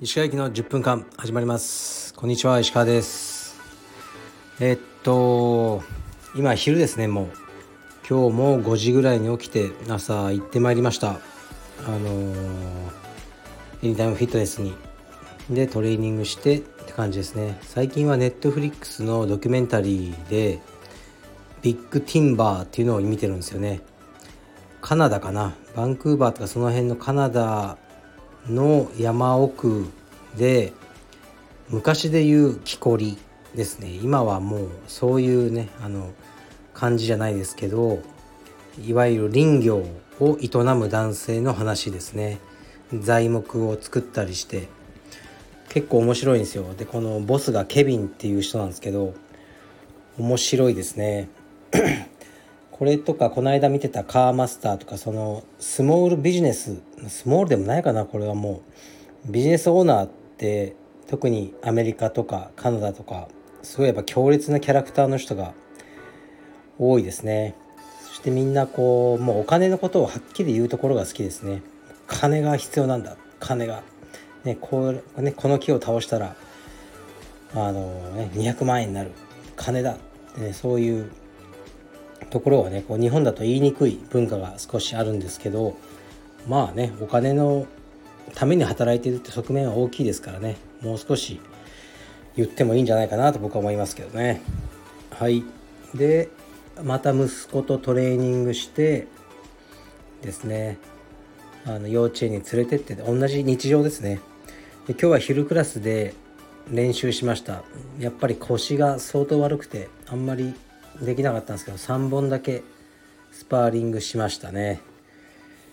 石川駅の10分間始まります。こんにちは石川です。え、っと今昼ですねもう。今日も5時ぐらいに起きて朝行ってまいりました。あのー、エニタイムフィットネスに。でトレーニングしてって感じですね。最近はネットフリックスのドキュメンタリーでビッグティンバーっていうのを見てるんですよね。カナダかな？バンクーバーとかその辺のカナダの山奥で昔でいう木こりですね。今はもうそういうねあの感じじゃないですけどいわゆる林業を営む男性の話ですね。材木を作ったりして。結構面白いんですよ。でこのボスがケビンっていう人なんですけど面白いですね。これとかこの間見てたカーマスターとかそのスモールビジネススモールでもないかなこれはもう。ビジネスオーナーって特にアメリカとかカナダとかすごいやっぱ強烈なキャラクターの人が多いですね。そしてみんなこうもうお金のことをはっきり言うところが好きですね。金が必要なんだ。金が。ねこうねこの木を倒したらあのね200万円になる。金だ。ねそういうところはねこう日本だと言いにくい文化が少しあるんですけどまあねお金のために働いてるって側面は大きいですからねもう少し言ってもいいんじゃないかなと僕は思いますけどね。はい。でまた息子とトレーニングしてですねあの幼稚園に連れてって同じ日常ですね。で今日は昼クラスで練習しました。やっぱり腰が相当悪くてあんまりできなかったんですけど3本だけスパーリングしましたね。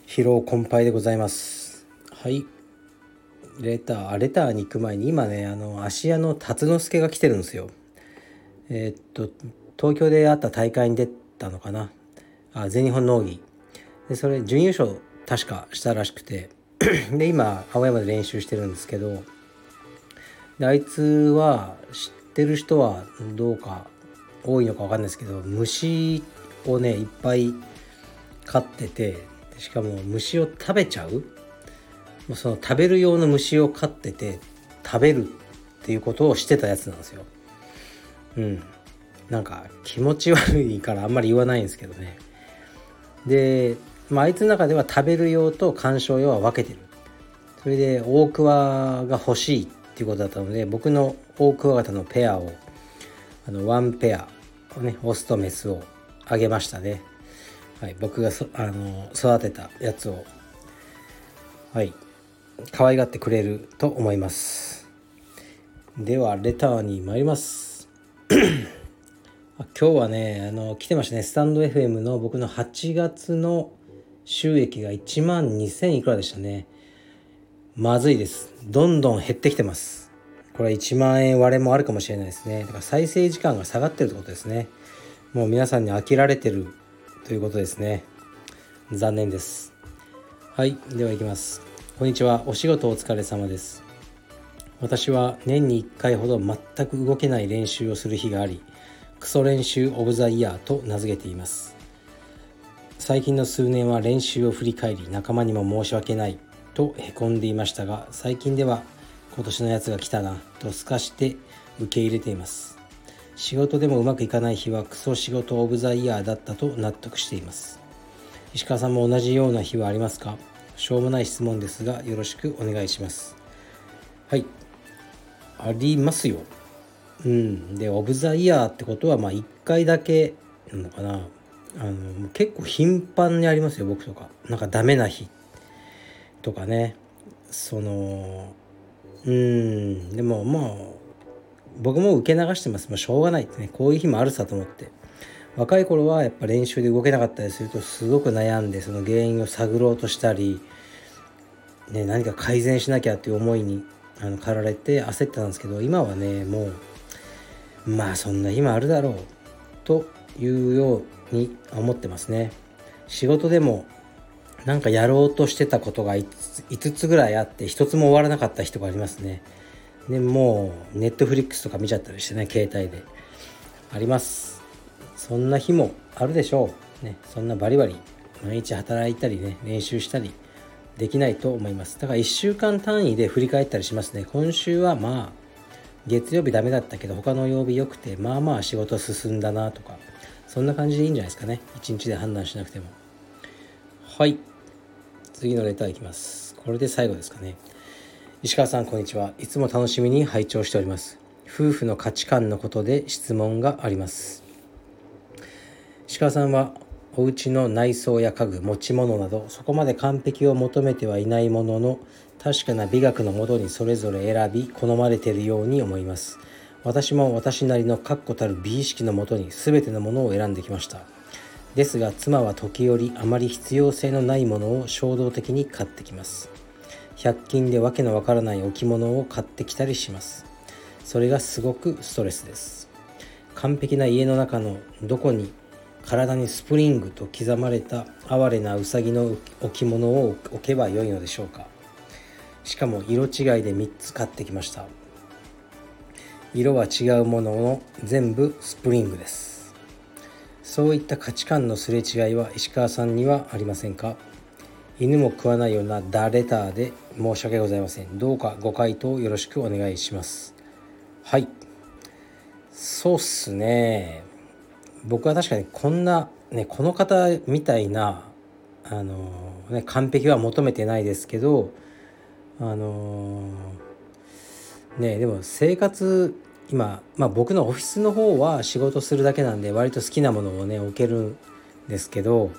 疲労困憊でございます。はい。レターレターに行く前に今ねあの芦屋の辰之助が来てるんですよ。えー、っと東京であった大会に出たのかな。あ全日本農技。でそれ準優勝確かしたらしくて。で今青山で練習してるんですけど。であいつは知ってる人はどうか多いのか分かんないですけど虫をねいっぱい飼っててしかも虫を食べちゃう？その食べる用の虫を飼ってて食べるっていうことをしてたやつなんですよ。うん。なんか気持ち悪いからあんまり言わないんですけどね。で、まあ、いつの中では食べる用と観賞用は分けてる。それで大クワが欲しいっていうことだったので僕の大クワガタのペアをあのワンペアねオスとメスをあげましたね。はい、僕がそあの育てたやつをはい可愛がってくれると思います。ではレターに参ります。今日はねあの来てましたね。スタンド FM の僕の8月の収益が1万2000いくらでしたね。まずいです。どんどん減ってきてます。これは1万円割れもあるかもしれないですね。だから再生時間が下がってるってことですね。もう皆さんに飽きられてるということですね。残念です。はいでは行きます。こんにちは。お仕事お疲れ様です。私は年に1回ほど全く動けない練習をする日がありクソ練習オブザイヤーと名付けています。最近の数年は練習を振り返り仲間にも申し訳ないとへこんでいましたが最近では今年のやつが来たなとすかして受け入れています。仕事でもうまくいかない日はクソ仕事オブザイヤーだったと納得しています。石川さんも同じような日はありますか？しょうもない質問ですがよろしくお願いします。はい。ありますよ。うん。でオブザイヤーってことはまあ1回だけなのかな。あの結構頻繁にありますよ僕とか。なんかダメな日とかね。そのうん。でもまあ僕も受け流してます。もうしょうがないってね。こういう日もあるさと思って。若い頃はやっぱ練習で動けなかったりするとすごく悩んでその原因を探ろうとしたり、ね、何か改善しなきゃっていう思いにあの駆られて焦ってたんですけど今はねもうまあそんな日もあるだろうというように思ってますね。仕事でもなんかやろうとしてたことが 5, 5つぐらいあって1つも終わらなかった人がありますね。でもうネットフリックスとか見ちゃったりしてね携帯で。あります。そんな日もあるでしょう。ね。そんなバリバリ毎日働いたりね練習したりできないと思います。だから1週間単位で振り返ったりしますね。今週はまあ月曜日ダメだったけど他の曜日良くてまあまあ仕事進んだなとかそんな感じでいいんじゃないですかね。1日で判断しなくても。はい。次のレターいきます。これで最後ですかね。石川さんこんにちは。いつも楽しみに拝聴しております。夫婦の価値観のことで質問があります。石川さんはお家の内装や家具持ち物などそこまで完璧を求めてはいないものの確かな美学のもとにそれぞれ選び好まれているように思います。私も私なりの確固たる美意識のもとに全てのものを選んできました。ですが妻は時折あまり必要性のないものを衝動的に買ってきます。100均でわけのわからない置物を買ってきたりします。それがすごくストレスです。完璧な家の中のどこに体にスプリングと刻まれた哀れなうさぎの置物を置けばよいのでしょうか。しかも色違いで3つ買ってきました。色は違うものの全部スプリングです。そういった価値観のすれ違いは石川さんにはありませんか？犬も食わないようなダレターで申し訳ございません。どうかご回答よろしくお願いします。はい。そうっすね。僕は確かにこんなねこの方みたいなあのね完璧は求めてないですけどあのねでも生活今、まあ、僕のオフィスの方は仕事するだけなんで割と好きなものをね置けるんですけど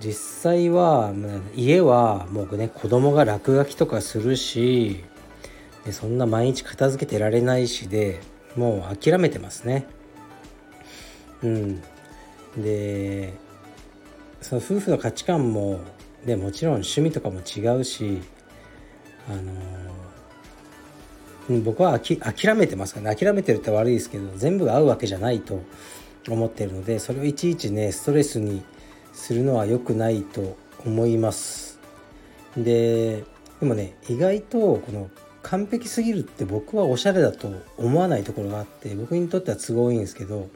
実際は家はもうね子供が落書きとかするしでそんな毎日片付けてられないしでもう諦めてますね。うん。でその夫婦の価値観もでもちろん趣味とかも違うしあの僕は諦めてますからね。諦めてるって悪いですけど全部が合うわけじゃないと思ってるのでそれをいちいちねストレスにするのは良くないと思います。ででもね意外とこの完璧すぎるって僕はおしゃれだと思わないところがあって僕にとっては都合いいんですけど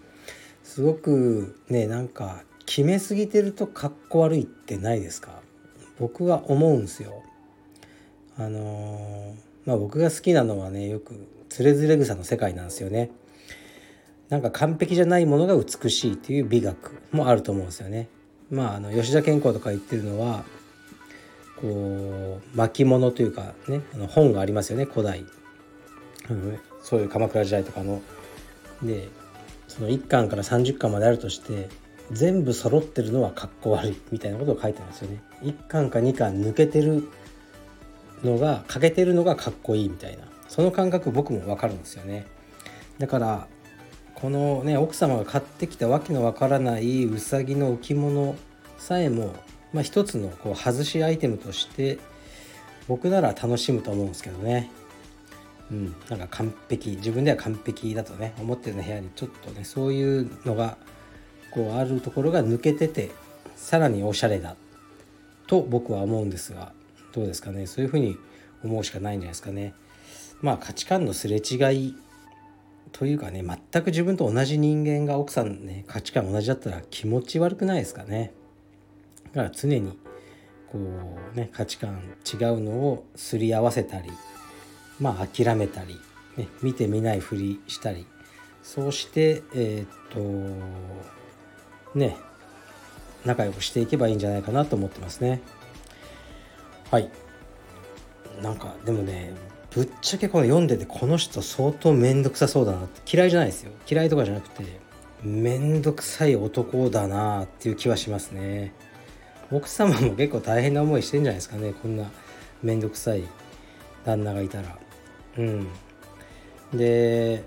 すごくねなんか決めすぎてるとかっこ悪いってないですか？僕は思うんですよ。あのまあ僕が好きなのはねよくつれづれ草の世界なんですよねなんか完璧じゃないものが美しいっていう美学もあると思うんですよねまあ、あの吉田健康とか言ってるのはこう巻物というかねあの本がありますよね古代、うん、そういう鎌倉時代とかの。でその1巻から30巻まであるとして全部揃ってるのはかっこ悪いみたいなことを書いてますよね。1巻か2巻抜けてるのが欠けてるのがかっこいいみたいな。その感覚僕も分かるんですよね。だからこのね奥様が買ってきたわけのわからないうさぎの置物さえも、まあ、一つのこう外しアイテムとして僕なら楽しむと思うんですけどね。うん、なんか完璧。自分では完璧だとね思ってる部屋にちょっとねそういうのがこうあるところが抜けててさらにおしゃれだ。と僕は思うんですが。どうですかね。そういうふうに思うしかないんじゃないですかね。まあ価値観のすれ違いというかね全く自分と同じ人間が奥さんね価値観同じだったら気持ち悪くないですかね。だから常にこうね価値観違うのをすり合わせたりまあ諦めたり、ね、見て見ないふりしたり。そうしてえー、っとね仲良くしていけばいいんじゃないかなと思ってますね。はい。なんかでもねぶっちゃけこの読んでてこの人相当面倒くさそうだなって嫌いじゃないですよ。嫌いとかじゃなくて面倒くさい男だなっていう気はしますね。奥様も結構大変な思いしてんじゃないですかねこんな面倒くさい旦那がいたら。うん。で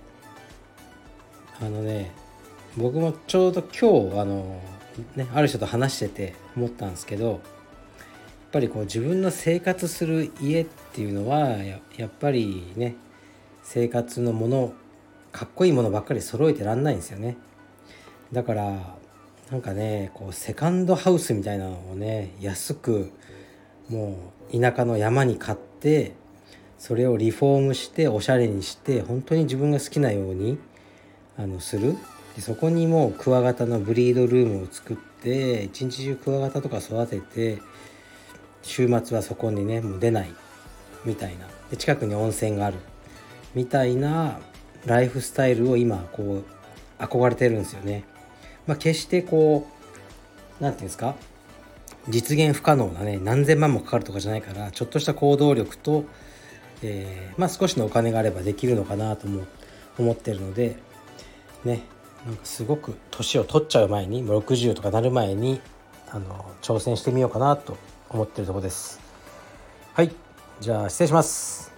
あのね僕もちょうど今日あのねある人と話してて思ったんですけどぱりこう自分の生活する家っていうのはやっぱりね生活のものかっこいいものばっかり揃えてらんないんですよね。だからなんかねこうセカンドハウスみたいなのをね安くもう田舎の山に買ってそれをリフォームしておしゃれにして本当に自分が好きなようにあのする。でそこにもうクワガタのブリードルームを作って一日中クワガタとか育てて週末はそこにねもう出ないみたいな。で近くに温泉がある。みたいなライフスタイルを今こう憧れてるんですよね。まあ、決してこう何て言うんですか？実現不可能なね何千万もかかるとかじゃないからちょっとした行動力と、えー、まあ、少しのお金があればできるのかなとも思ってるのでねなんかすごく年を取っちゃう前にもう60とかなる前にあの挑戦してみようかなと思ってるとこです。はいじゃあ失礼します。